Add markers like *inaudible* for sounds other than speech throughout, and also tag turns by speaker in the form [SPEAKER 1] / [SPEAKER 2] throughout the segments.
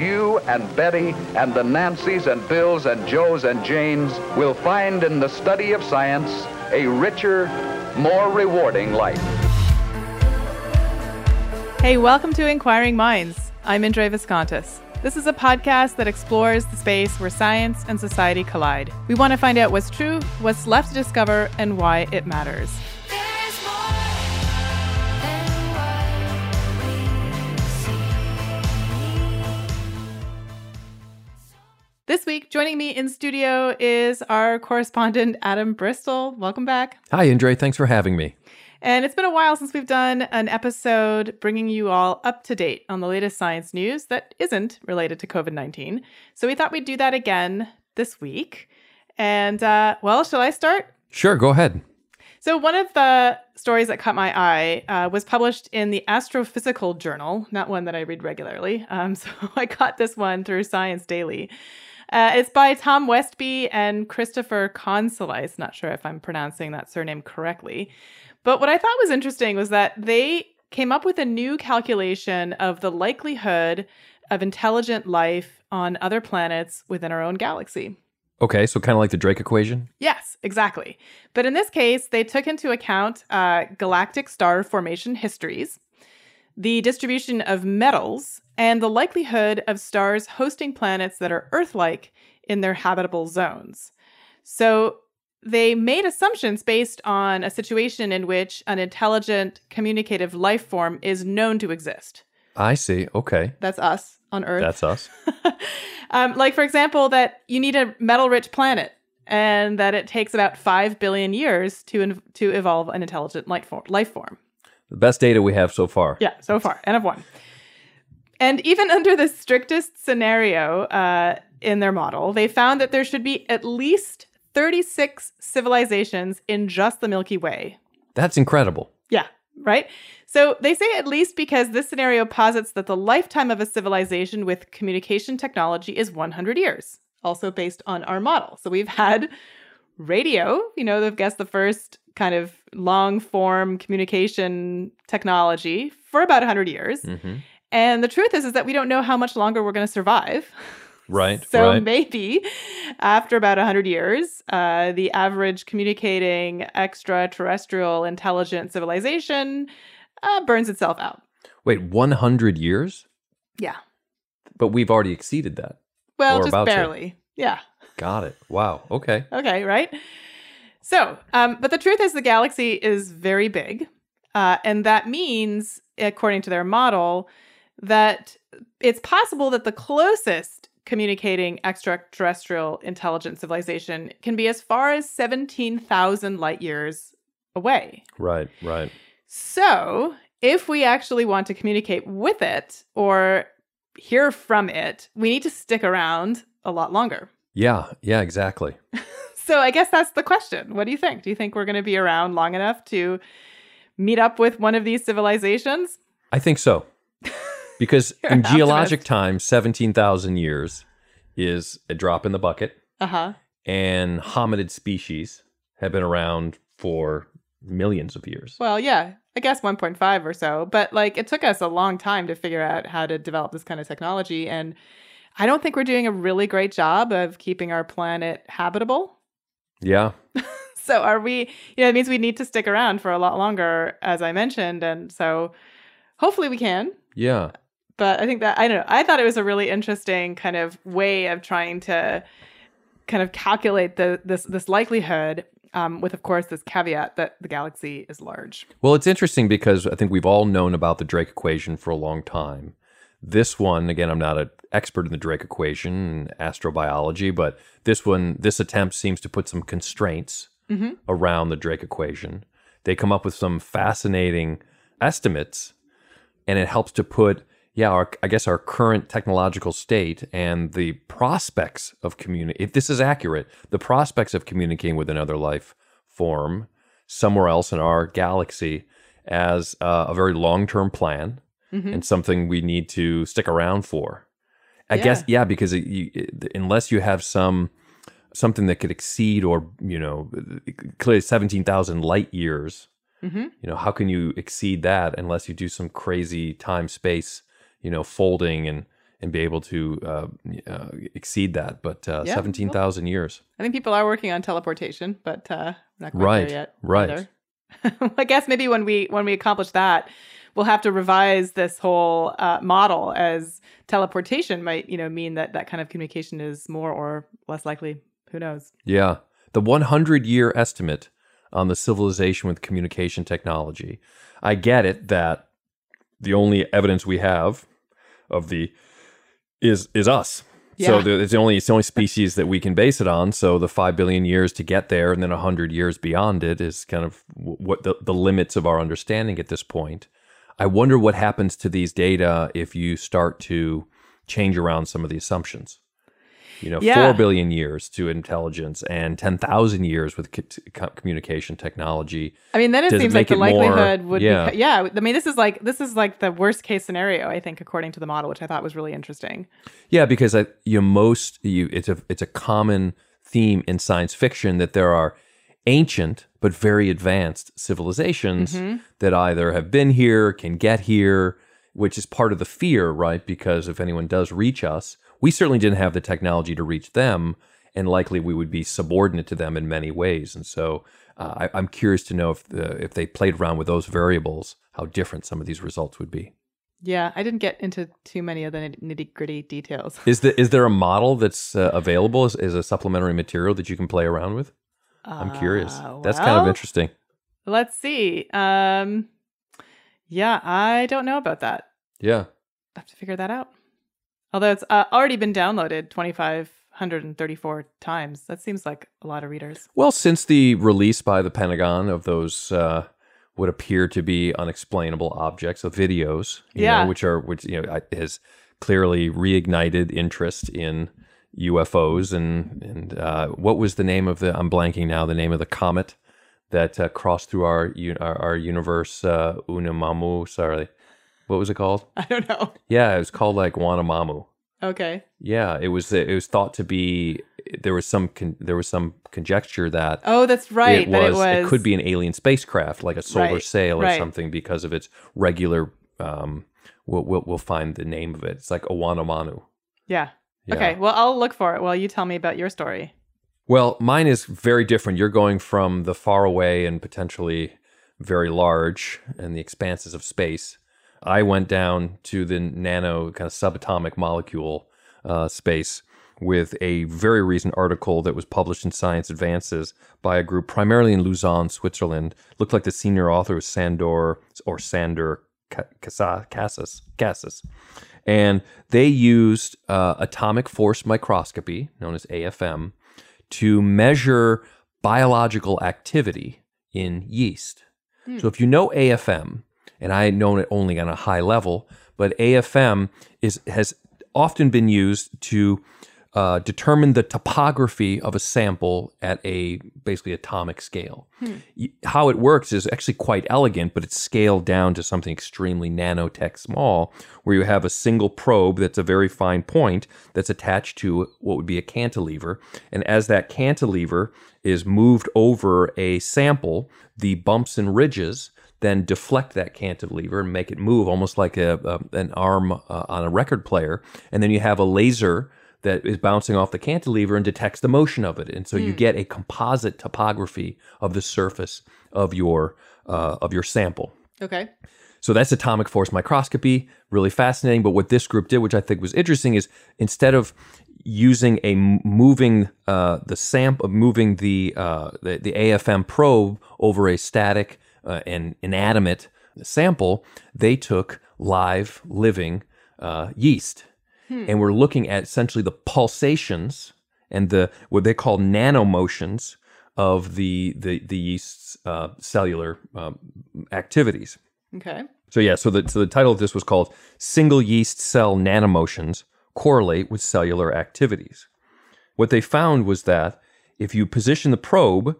[SPEAKER 1] You and Betty and the Nancys and Bills and Joes and Janes will find in the study of science a richer, more rewarding life.
[SPEAKER 2] Hey, welcome to Inquiring Minds. I'm Indre Viskontas. This is a podcast that explores the space where science and society collide. We want to find out what's true, what's left to discover, and why it matters. This week, joining me in studio is our correspondent, Adam Bristol. Welcome back.
[SPEAKER 3] Hi, Indre. Thanks for having me.
[SPEAKER 2] And it's been a while since we've done an episode bringing you all up to date on the latest science news that isn't related to COVID 19. So we thought we'd do that again this week. And, uh, well, shall I start?
[SPEAKER 3] Sure, go ahead.
[SPEAKER 2] So, one of the stories that caught my eye uh, was published in the Astrophysical Journal, not one that I read regularly. Um, *laughs* so, I caught this one through Science Daily. Uh, it's by Tom Westby and Christopher Conselice. Not sure if I'm pronouncing that surname correctly. But what I thought was interesting was that they came up with a new calculation of the likelihood of intelligent life on other planets within our own galaxy.
[SPEAKER 3] Okay, so kind of like the Drake equation?
[SPEAKER 2] Yes, exactly. But in this case, they took into account uh, galactic star formation histories, the distribution of metals, and the likelihood of stars hosting planets that are Earth like in their habitable zones. So they made assumptions based on a situation in which an intelligent, communicative life form is known to exist.
[SPEAKER 3] I see. Okay.
[SPEAKER 2] That's us on Earth.
[SPEAKER 3] That's us. *laughs*
[SPEAKER 2] um, like, for example, that you need a metal rich planet and that it takes about 5 billion years to, to evolve an intelligent life form. Life form.
[SPEAKER 3] The best data we have so far.
[SPEAKER 2] Yeah, so far. N of one. And even *laughs* under the strictest scenario uh, in their model, they found that there should be at least 36 civilizations in just the Milky Way.
[SPEAKER 3] That's incredible.
[SPEAKER 2] Yeah, right? So they say at least because this scenario posits that the lifetime of a civilization with communication technology is 100 years, also based on our model. So we've had radio, you know, they've guessed the first kind of long form communication technology for about 100 years. Mm-hmm. And the truth is is that we don't know how much longer we're going to survive. *laughs*
[SPEAKER 3] Right.
[SPEAKER 2] so
[SPEAKER 3] right.
[SPEAKER 2] maybe after about 100 years, uh, the average communicating extraterrestrial intelligent civilization uh, burns itself out.
[SPEAKER 3] Wait, 100 years?
[SPEAKER 2] Yeah.
[SPEAKER 3] But we've already exceeded that.
[SPEAKER 2] Well, just barely. To. Yeah.
[SPEAKER 3] Got it. Wow. Okay.
[SPEAKER 2] Okay, right? So, um, but the truth is the galaxy is very big. Uh, and that means, according to their model, that it's possible that the closest communicating extraterrestrial intelligent civilization can be as far as 17,000 light years away.
[SPEAKER 3] Right, right.
[SPEAKER 2] So, if we actually want to communicate with it or hear from it, we need to stick around a lot longer.
[SPEAKER 3] Yeah, yeah, exactly. *laughs*
[SPEAKER 2] so, I guess that's the question. What do you think? Do you think we're going to be around long enough to meet up with one of these civilizations?
[SPEAKER 3] I think so. *laughs* Because in geologic time, 17,000 years is a drop in the bucket.
[SPEAKER 2] Uh huh.
[SPEAKER 3] And hominid species have been around for millions of years.
[SPEAKER 2] Well, yeah, I guess 1.5 or so. But like it took us a long time to figure out how to develop this kind of technology. And I don't think we're doing a really great job of keeping our planet habitable.
[SPEAKER 3] Yeah. *laughs*
[SPEAKER 2] so are we, you know, it means we need to stick around for a lot longer, as I mentioned. And so hopefully we can.
[SPEAKER 3] Yeah.
[SPEAKER 2] but I think that I don't know. I thought it was a really interesting kind of way of trying to kind of calculate the this this likelihood um, with of course this caveat that the galaxy is large.
[SPEAKER 3] Well, it's interesting because I think we've all known about the Drake equation for a long time. This one, again, I'm not an expert in the Drake equation and astrobiology, but this one, this attempt seems to put some constraints around the Drake equation. They come up with some fascinating estimates, and it helps to put, yeah, our, I guess our current technological state and the prospects of communicate. If this is accurate, the prospects of communicating with another life form somewhere else in our galaxy as uh, a very long-term plan and something we need to stick around for. I
[SPEAKER 2] Yeah.
[SPEAKER 3] guess yeah, because it, you, it, unless you have some something that could exceed or you know clearly seventeen thousand light years,
[SPEAKER 2] Mm-hmm.
[SPEAKER 3] you know how can you exceed that unless you do some crazy time space you know folding and and be able to uh, uh, exceed that? But uh,
[SPEAKER 2] Yeah,
[SPEAKER 3] seventeen thousand years,
[SPEAKER 2] I think people are working on teleportation, but uh, not quite
[SPEAKER 3] Right,
[SPEAKER 2] there yet.
[SPEAKER 3] right.
[SPEAKER 2] either. *laughs* I guess maybe when we when we accomplish that, we'll have to revise this whole uh, model as teleportation might you know mean that that kind of communication is more or less likely. Who knows?
[SPEAKER 3] Yeah. The 100 year estimate on the civilization with communication technology. I get it that the only evidence we have of the is is us. So
[SPEAKER 2] Yeah.
[SPEAKER 3] the, it's the only it's the only species that we can base it on. So the five billion years to get there, and then hundred years beyond it is kind of what the, the limits of our understanding at this point. I wonder what happens to these data if you start to change around some of the assumptions. You know,
[SPEAKER 2] Yeah.
[SPEAKER 3] four billion years to intelligence and ten thousand years with co- co- communication technology.
[SPEAKER 2] I mean, then it
[SPEAKER 3] Does it
[SPEAKER 2] seems like the
[SPEAKER 3] it more-
[SPEAKER 2] likelihood would
[SPEAKER 3] yeah.
[SPEAKER 2] be yeah. I mean, this is like this is like the worst case scenario, I think, according to the model, which I thought was really interesting.
[SPEAKER 3] Yeah, because I, you know, most you it's a it's a common theme in science fiction that there are ancient but very advanced civilizations that either have been here, can get here, which is part of the fear, right? Because if anyone does reach us, we certainly didn't have the technology to reach them, and likely we would be subordinate to them in many ways. And so, uh, I, I'm curious to know if the, if they played around with those variables, how different some of these results would be.
[SPEAKER 2] Yeah, I didn't get into too many of the nitty gritty details.
[SPEAKER 3] Is the is there a model that's uh, available as, as a supplementary material that you can play around with? I'm curious.
[SPEAKER 2] Uh,
[SPEAKER 3] That's kind of interesting.
[SPEAKER 2] Let's see. Um, yeah, I don't know about that.
[SPEAKER 3] Yeah.
[SPEAKER 2] I have to figure that out. Although it's uh, already been downloaded 2,534 times. That seems like a lot of readers.
[SPEAKER 3] Well, since the release by the Pentagon of those uh, what appear to be unexplainable objects of videos, you
[SPEAKER 2] Yeah.
[SPEAKER 3] know, which are which you know has clearly reignited interest in UFOs and and uh, what was the name of the I'm blanking now the name of the comet that uh, crossed through our our, our universe uh, Unumamu sorry what was it called *laughs*
[SPEAKER 2] I don't know.
[SPEAKER 3] yeah it was called like Wanamamu
[SPEAKER 2] Okay.
[SPEAKER 3] Yeah, it was. It was thought to be. There was some. Con, there was some conjecture that
[SPEAKER 2] Oh, that's right.
[SPEAKER 3] it was,
[SPEAKER 2] it was.
[SPEAKER 3] could be an alien spacecraft, like a solar
[SPEAKER 2] Right,
[SPEAKER 3] sail or
[SPEAKER 2] right.
[SPEAKER 3] something, because of its regular. Um, we'll, we'll we'll find the name of it. It's like Owanamanu.
[SPEAKER 2] Yeah.
[SPEAKER 3] Yeah.
[SPEAKER 2] Okay. Well, I'll look for it while you tell me about your story.
[SPEAKER 3] Well, mine is very different. You're going from the far away and potentially very large and the expanses of space. I went down to the nano kind of subatomic molecule uh, space with a very recent article that was published in Science Advances by a group primarily in Lausanne, Switzerland. Looked like the senior author was Sandor or Sander Ca- Casa- Kasas. Kasas. And they used uh, atomic force microscopy, known as AFM, to measure biological activity in yeast. So if you know AFM, and I know it only on a high level, but AFM is has often been used to uh, determine the topography of a sample at a basically atomic scale. Y- How it works is actually quite elegant, but it's scaled down to something extremely nanotech small, where you have a single probe that's a very fine point that's attached to what would be a cantilever. And as that cantilever is moved over a sample, the bumps and ridges then deflect that cantilever and make it move almost like a, a an arm uh, on a record player. And then you have a laser that is bouncing off the cantilever and detects the motion of it. And so you get a composite topography of the surface of your uh, of your sample.
[SPEAKER 2] Okay.
[SPEAKER 3] So that's atomic force microscopy, really fascinating. But what this group did, which I think was interesting, is instead of using a moving uh, the sample, moving the, uh, the, the AFM probe over a static uh, and inanimate sample, they took live, living uh, yeast, hmm. and we're looking at essentially the pulsations and the what they call nanomotions of the the the yeast's uh, cellular um, activities.
[SPEAKER 2] Okay.
[SPEAKER 3] So yeah, so the so the title of this was called "Single Yeast Cell Nanomotions Correlate with Cellular Activities." What they found was that if you position the probe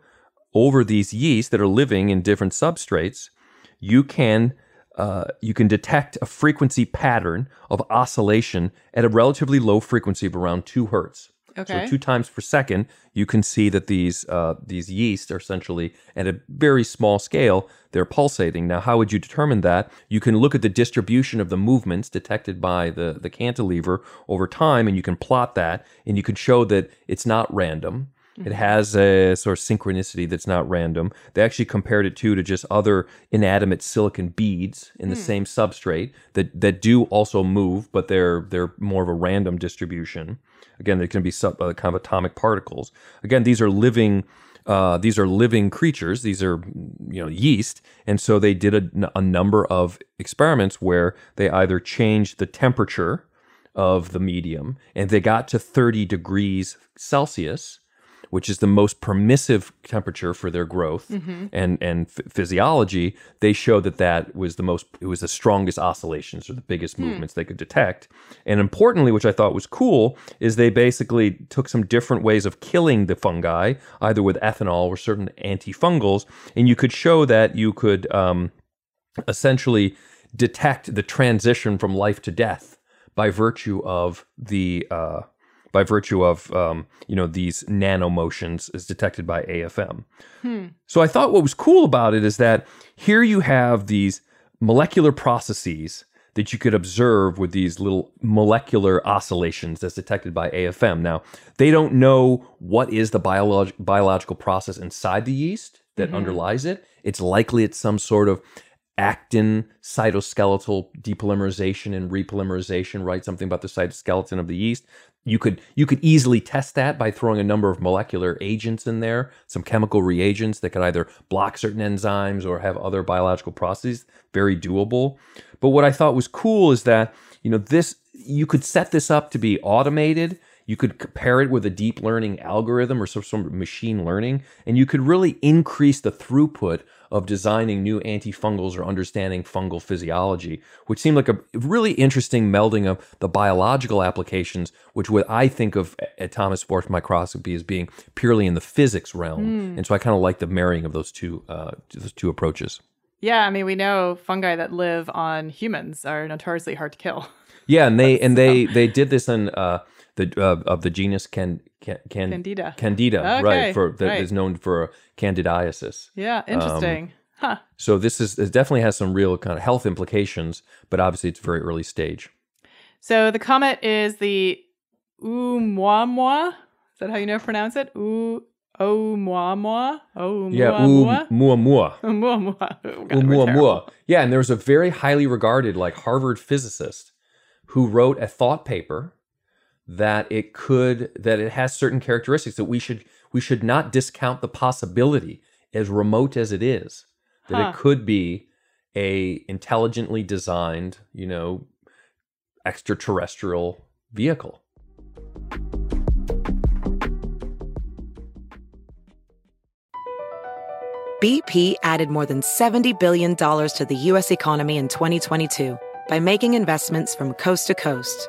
[SPEAKER 3] over these yeast that are living in different substrates, you can uh, you can detect a frequency pattern of oscillation at a relatively low frequency of around two hertz.
[SPEAKER 2] Okay.
[SPEAKER 3] So two times per second, you can see that these uh, these yeast are essentially at a very small scale. They're pulsating. Now, how would you determine that? You can look at the distribution of the movements detected by the the cantilever over time, and you can plot that, and you can show that it's not random. It has a sort of synchronicity that's not random. They actually compared it to to just other inanimate silicon beads in the mm. same substrate that that do also move, but they're they're more of a random distribution. Again, they can be sub, uh, kind of atomic particles. Again, these are living. Uh, these are living creatures. These are, you know, yeast, and so they did a, a number of experiments where they either changed the temperature of the medium, and they got to 30 degrees Celsius, which is the most permissive temperature for their growth mm-hmm. and and f- physiology, they showed that that was the most it was the strongest oscillations or the biggest mm. movements they could detect. And importantly, which I thought was cool, is they basically took some different ways of killing the fungi, either with ethanol or certain antifungals, and you could show that you could um, essentially detect the transition from life to death by virtue of the uh, by virtue of um, you know these nanomotions is detected by AFM. Hmm. So I thought what was cool about it is that here you have these molecular processes that you could observe with these little molecular oscillations that's detected by AFM. Now, they don't know what is the biolog- biological process inside the yeast that mm-hmm. underlies it. It's likely it's some sort of actin cytoskeletal depolymerization and repolymerization, right? Something about the cytoskeleton of the yeast. You could you could easily test that by throwing a number of molecular agents in there some chemical reagents that could either block certain enzymes or have other biological processes. Very doable. But what i thought was cool is that you know this you could set this up to be automated you could pair it with a deep learning algorithm or some sort of machine learning and you could really increase the throughput of designing new antifungals or understanding fungal physiology, which seemed like a really interesting melding of the biological applications, which what I think of atomic force microscopy as being purely in the physics realm. Mm. And so I kind of like the marrying of those two uh, those two approaches.
[SPEAKER 2] Yeah, I mean, we know fungi that live on humans are notoriously hard to kill.
[SPEAKER 3] Yeah, and they *laughs* and they they did this in uh, the uh, of the genus can, can, can
[SPEAKER 2] Candida.
[SPEAKER 3] Candida,
[SPEAKER 2] okay,
[SPEAKER 3] right? For that
[SPEAKER 2] right.
[SPEAKER 3] is known for candidiasis.
[SPEAKER 2] Yeah, interesting. Um, huh.
[SPEAKER 3] So this is it definitely has some real kind of health implications, but obviously it's very early stage.
[SPEAKER 2] So the comet is the Oumuamua. Is that how you know pronounce it? U Oumuamua.
[SPEAKER 3] Oumuamua. Yeah, Oumuamua.
[SPEAKER 2] Oumuamua.
[SPEAKER 3] Oumuamua. Yeah, and there was a very highly regarded like Harvard physicist who wrote a thought paper that it could that it has certain characteristics that we should we should not discount the possibility as remote as it is that huh. it could be a intelligently designed you know extraterrestrial vehicle
[SPEAKER 4] bp added more than $70 billion to the u.s economy in 2022 by making investments from coast to coast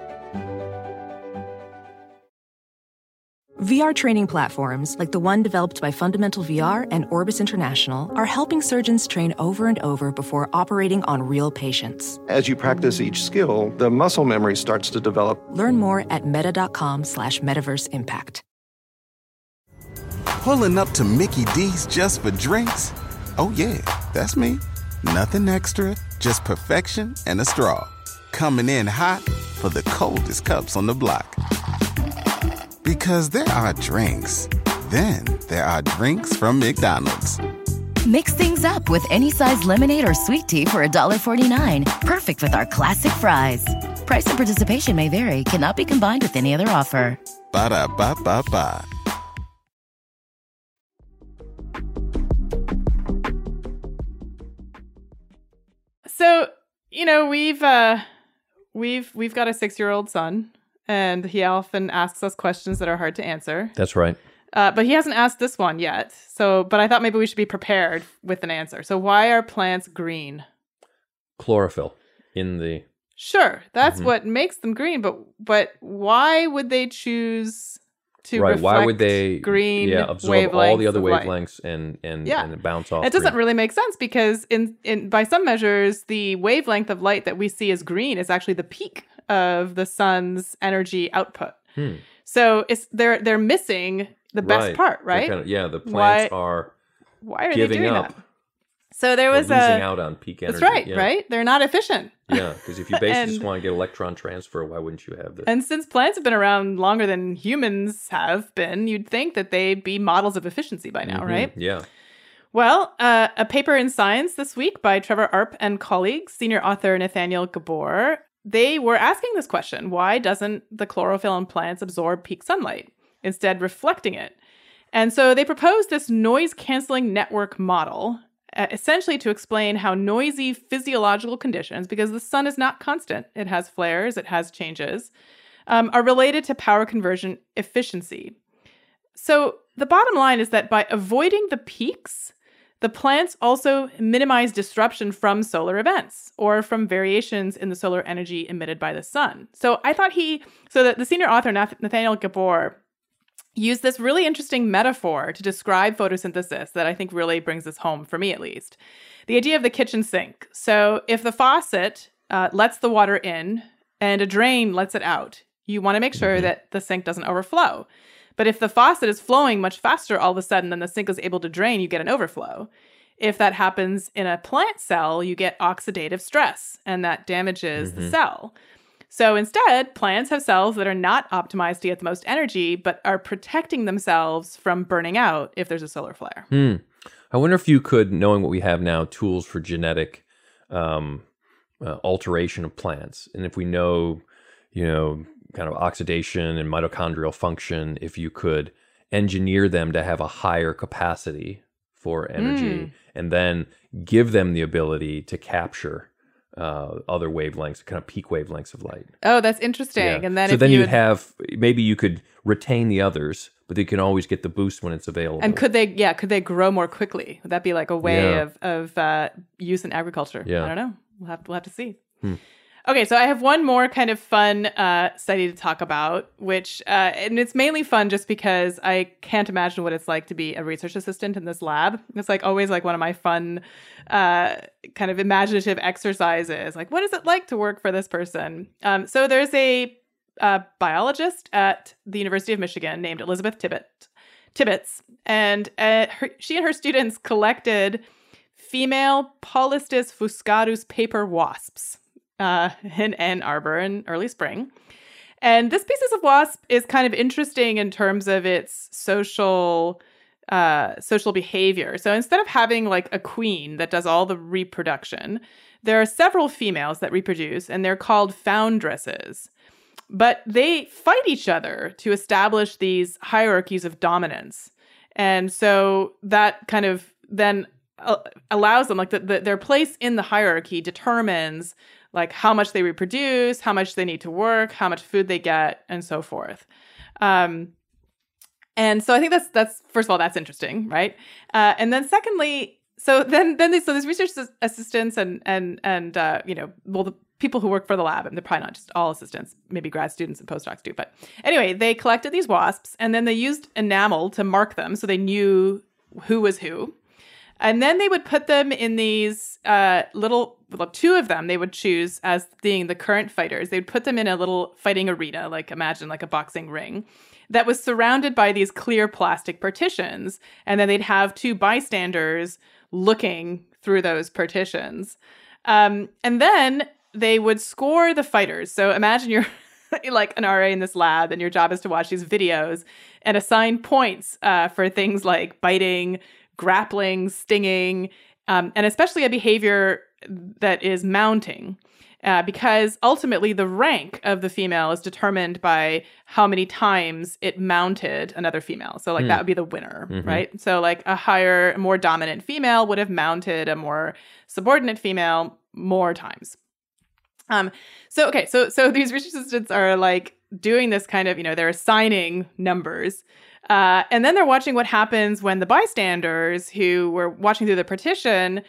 [SPEAKER 5] VR training platforms, like the one developed by Fundamental VR and Orbis International, are helping surgeons train over and over before operating on real patients.
[SPEAKER 6] As you practice each skill, the muscle memory starts to develop.
[SPEAKER 5] Learn more at meta.com slash metaverse impact.
[SPEAKER 7] Pulling up to Mickey D's just for drinks? Oh, yeah, that's me. Nothing extra, just perfection and a straw. Coming in hot for the coldest cups on the block. Because there are drinks, then there are drinks from McDonald's.
[SPEAKER 8] Mix things up with any size lemonade or sweet tea for $1.49. Perfect with our classic fries. Price and participation may vary, cannot be combined with any other offer.
[SPEAKER 7] Ba da ba ba ba.
[SPEAKER 2] So, you know, we've uh we've we've got a 6-year-old son and he often asks us questions that are hard to answer.
[SPEAKER 3] That's right.
[SPEAKER 2] Uh, but he hasn't asked this one yet. So, but I thought maybe we should be prepared with an answer. So, why are plants green?
[SPEAKER 3] Chlorophyll in the
[SPEAKER 2] Sure, that's
[SPEAKER 3] Mhm.
[SPEAKER 2] what makes them green. But but why would they choose to
[SPEAKER 3] right. Why would they
[SPEAKER 2] green
[SPEAKER 3] Yeah, absorb all the other wavelengths and and
[SPEAKER 2] Yeah.
[SPEAKER 3] and bounce off.
[SPEAKER 2] It doesn't
[SPEAKER 3] green?
[SPEAKER 2] really make sense because in in by some measures the wavelength of light that we see as green is actually the peak of the sun's energy output.
[SPEAKER 3] Hmm.
[SPEAKER 2] So it's they're they're missing the best
[SPEAKER 3] Right.
[SPEAKER 2] part, right?
[SPEAKER 3] kinda- yeah, the
[SPEAKER 2] Why-
[SPEAKER 3] plants are
[SPEAKER 2] Why are they doing
[SPEAKER 3] up.
[SPEAKER 2] that? So there was
[SPEAKER 3] losing
[SPEAKER 2] a
[SPEAKER 3] out on peak energy.
[SPEAKER 2] That's right,
[SPEAKER 3] yeah.
[SPEAKER 2] right? They're not efficient.
[SPEAKER 3] Yeah, because if you *laughs* basically just want to get electron transfer, why wouldn't you have this?
[SPEAKER 2] And since plants have been around longer than humans have been, you'd think that they'd be models of efficiency by now,
[SPEAKER 3] Mhm,
[SPEAKER 2] right?
[SPEAKER 3] Yeah.
[SPEAKER 2] Well, uh, a paper in Science this week by Trevor Arp and colleagues, senior author Nathaniel Gabor, they were asking this question why doesn't the chlorophyll in plants absorb peak sunlight, instead, reflecting it? And so they proposed this noise canceling network model, essentially to explain how noisy physiological conditions, because the sun is not constant, it has flares, it has changes, um, are related to power conversion efficiency. So the bottom line is that by avoiding the peaks, the plants also minimize disruption from solar events or from variations in the solar energy emitted by the sun. So I thought he, so that the senior author Nathaniel Gabor used this really interesting metaphor to describe photosynthesis that I think really brings this home for me at least. The idea of the kitchen sink. So if the faucet uh, lets the water in and a drain lets it out, you want to make sure that the sink doesn't overflow. But if the faucet is flowing much faster all of a sudden than the sink is able to drain, you get an overflow. If that happens in a plant cell, you get oxidative stress, and that damages the cell. So instead, plants have cells that are not optimized to get the most energy, but are protecting themselves from burning out if there's a solar flare.
[SPEAKER 3] Hmm. I wonder if you could, knowing what we have now, tools for genetic um, uh, alteration of plants, and if we know, you know, kind of oxidation and mitochondrial function, if you could engineer them to have a higher capacity for energy,
[SPEAKER 2] Mm.
[SPEAKER 3] and then give them the ability to capture uh, other wavelengths, kind of peak wavelengths of light.
[SPEAKER 2] Oh, that's interesting.
[SPEAKER 3] Yeah.
[SPEAKER 2] And then
[SPEAKER 3] so then
[SPEAKER 2] you
[SPEAKER 3] you'd
[SPEAKER 2] would-
[SPEAKER 3] have maybe you could retain the others, but they can always get the boost when it's available.
[SPEAKER 2] and could they, yeah, could they grow more quickly? Would that be like a way
[SPEAKER 3] Yeah.
[SPEAKER 2] of of uh, use in agriculture?
[SPEAKER 3] Yeah.
[SPEAKER 2] I don't know. We'll have we'll have to see.
[SPEAKER 3] Hmm.
[SPEAKER 2] Okay, so I have one more kind of fun uh, study to talk about, which uh, and it's mainly fun just because I can't imagine what it's like to be a research assistant in this lab. It's like always like one of my fun, uh, kind of imaginative exercises. Like, what is it like to work for this person? Um, so there's a uh, biologist at the University of Michigan named Elizabeth Tibbet, Tibbetts, and uh, her, she and her students collected female Polistes fuscatus paper wasps uh, *laughs* in Ann Arbor in early spring. And this species of wasp is kind of interesting in terms of its social uh, social behavior. So instead of having like a queen that does all the reproduction, there are several females that reproduce, and they're called foundresses. But they fight each other to establish these hierarchies of dominance. And so that kind of then uh, allows them, like the, the, their place in the hierarchy determines like how much they reproduce, how much they need to work, how much food they get, and so forth. Um, and so I think that's that's first of all that's interesting, right? Uh, and then secondly, so then then these, so these research assistants and and and uh, you know well the people who work for the lab and they're probably not just all assistants, maybe grad students and postdocs do. But anyway, they collected these wasps and then they used enamel to mark them so they knew who was who. And then they would put them in these uh, little, well, two of them they would choose as being the current fighters. They would put them in a little fighting arena, like imagine like a boxing ring. that was surrounded by these clear plastic partitions. And then they'd have two bystanders looking through those partitions. Um, and then they would score the fighters. So imagine you're *laughs* like an RA in this lab, and your job is to watch these videos and assign points uh, for things like biting, grappling, stinging, um, and especially a behavior that is mounting. Uh, because ultimately the rank of the female is determined by how many times it mounted another female. So, like, mm. that would be the winner, mm-hmm. right? So, like, a higher, more dominant female would have mounted a more subordinate female more times. Um, so okay, so so *laughs* these research assistants are like doing this kind of, you know, they're assigning numbers. Uh, and then they're watching what happens when the bystanders who were watching through the partition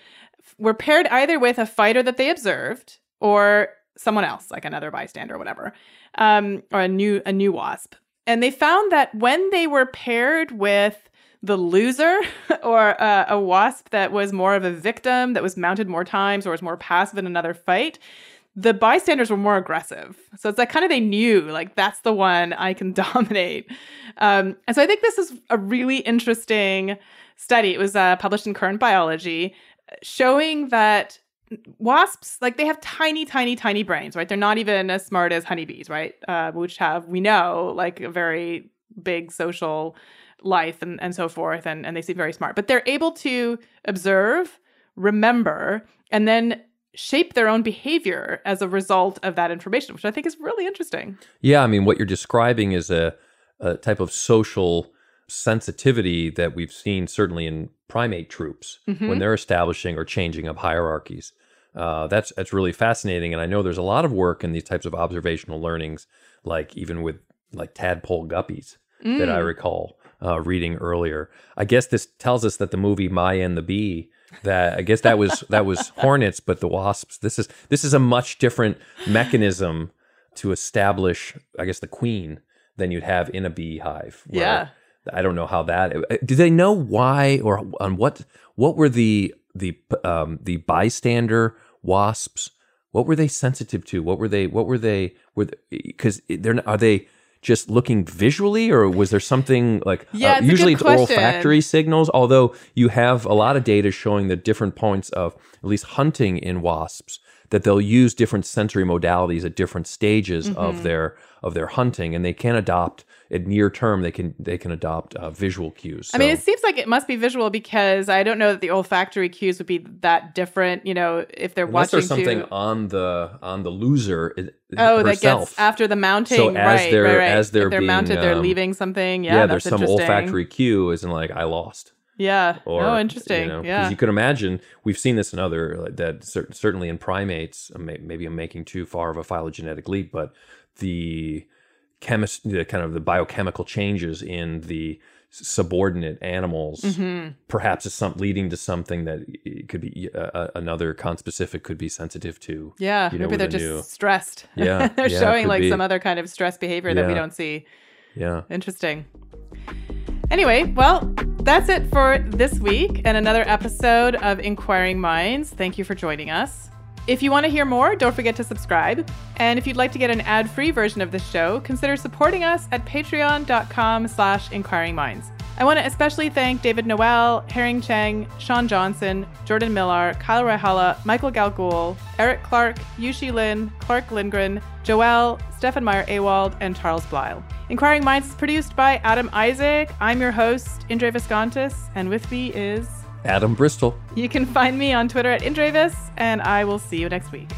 [SPEAKER 2] were paired either with a fighter that they observed or someone else, like another bystander or whatever, um, or a new a new wasp. And they found that when they were paired with the loser *laughs* or uh, a wasp that was more of a victim that was mounted more times or was more passive in another fight, the bystanders were more aggressive. So it's like kind of they knew like that's the one I can *laughs* dominate. Um, and so I think this is a really interesting study. It was uh, published in Current Biology, showing that wasps like they have tiny tiny tiny brains right they're not even as smart as honeybees right uh, which have we know like a very big social life and, and so forth and, and they seem very smart but they're able to observe remember and then shape their own behavior as a result of that information, which I think is really interesting.
[SPEAKER 3] Yeah, I mean, what you're describing is a, a type of social sensitivity that we've seen certainly in primate troops mm-hmm. when they're establishing or changing up hierarchies. Uh, that's that's really fascinating, and I know there's a lot of work in these types of observational learnings, like even with like tadpole guppies mm. that I mm. recall uh, reading earlier. I guess this tells us that the movie Maya and the Bee that I guess that was that was *laughs* hornets, but the wasps. This is this is a much different mechanism to establish, I guess, the queen than you'd have in a beehive.
[SPEAKER 2] Yeah.
[SPEAKER 3] I don't know how that. Uh, do they know why or on what? What were the the um, the bystander wasps? What were they sensitive to? What were they? What were they? Were because they're are they just looking visually, or was there something like?
[SPEAKER 2] Uh, yeah,
[SPEAKER 3] uh, usually it's olfactory signals. Although you have a lot of data showing the different points of at least hunting in wasps that they'll use different sensory modalities at different stages mm-hmm. of their of their hunting, and they can adopt at near term they can they can adopt uh, visual cues.
[SPEAKER 2] So. I mean, it seems like it must be visual because I don't know that the olfactory cues would be that different. You know, if they're
[SPEAKER 3] Unless
[SPEAKER 2] watching.
[SPEAKER 3] There's something to... on the on the loser.
[SPEAKER 2] Oh, herself. that gets after the mounting.
[SPEAKER 3] So as
[SPEAKER 2] right,
[SPEAKER 3] they're
[SPEAKER 2] right, right.
[SPEAKER 3] as they're,
[SPEAKER 2] they're
[SPEAKER 3] being,
[SPEAKER 2] mounted, they're
[SPEAKER 3] um,
[SPEAKER 2] leaving something. Yeah,
[SPEAKER 3] yeah. There's some olfactory cue, isn't like I lost.
[SPEAKER 2] Yeah. Or, oh, interesting. You know, yeah.
[SPEAKER 3] Because you could imagine we've seen this in other like that certainly in primates. Maybe I'm making too far of a phylogenetic leap, but the chemist, the kind of the biochemical changes in the subordinate animals mm-hmm. perhaps is some leading to something that could be uh, another conspecific could be sensitive to
[SPEAKER 2] yeah
[SPEAKER 3] you know,
[SPEAKER 2] maybe they're just
[SPEAKER 3] new...
[SPEAKER 2] stressed *laughs*
[SPEAKER 3] yeah
[SPEAKER 2] they're
[SPEAKER 3] yeah,
[SPEAKER 2] showing like
[SPEAKER 3] be.
[SPEAKER 2] some other kind of stress behavior yeah. that we don't see
[SPEAKER 3] yeah
[SPEAKER 2] interesting anyway well that's it for this week and another episode of inquiring minds thank you for joining us if you want to hear more, don't forget to subscribe. And if you'd like to get an ad-free version of this show, consider supporting us at patreon.com slash inquiringminds. I want to especially thank David Noel, Herring Cheng, Sean Johnson, Jordan Millar, Kyle Raihala, Michael Galgul, Eric Clark, Yushi Lin, Clark Lindgren, Joel, Stefan Meyer Awald, and Charles Blyle. Inquiring Minds is produced by Adam Isaac. I'm your host, Indre Viskontas, and with me is
[SPEAKER 3] Adam Bristol.
[SPEAKER 2] You can find me on Twitter at Indrevis, and I will see you next week.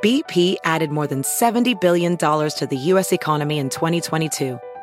[SPEAKER 4] BP added more than $70 billion to the U.S. economy in 2022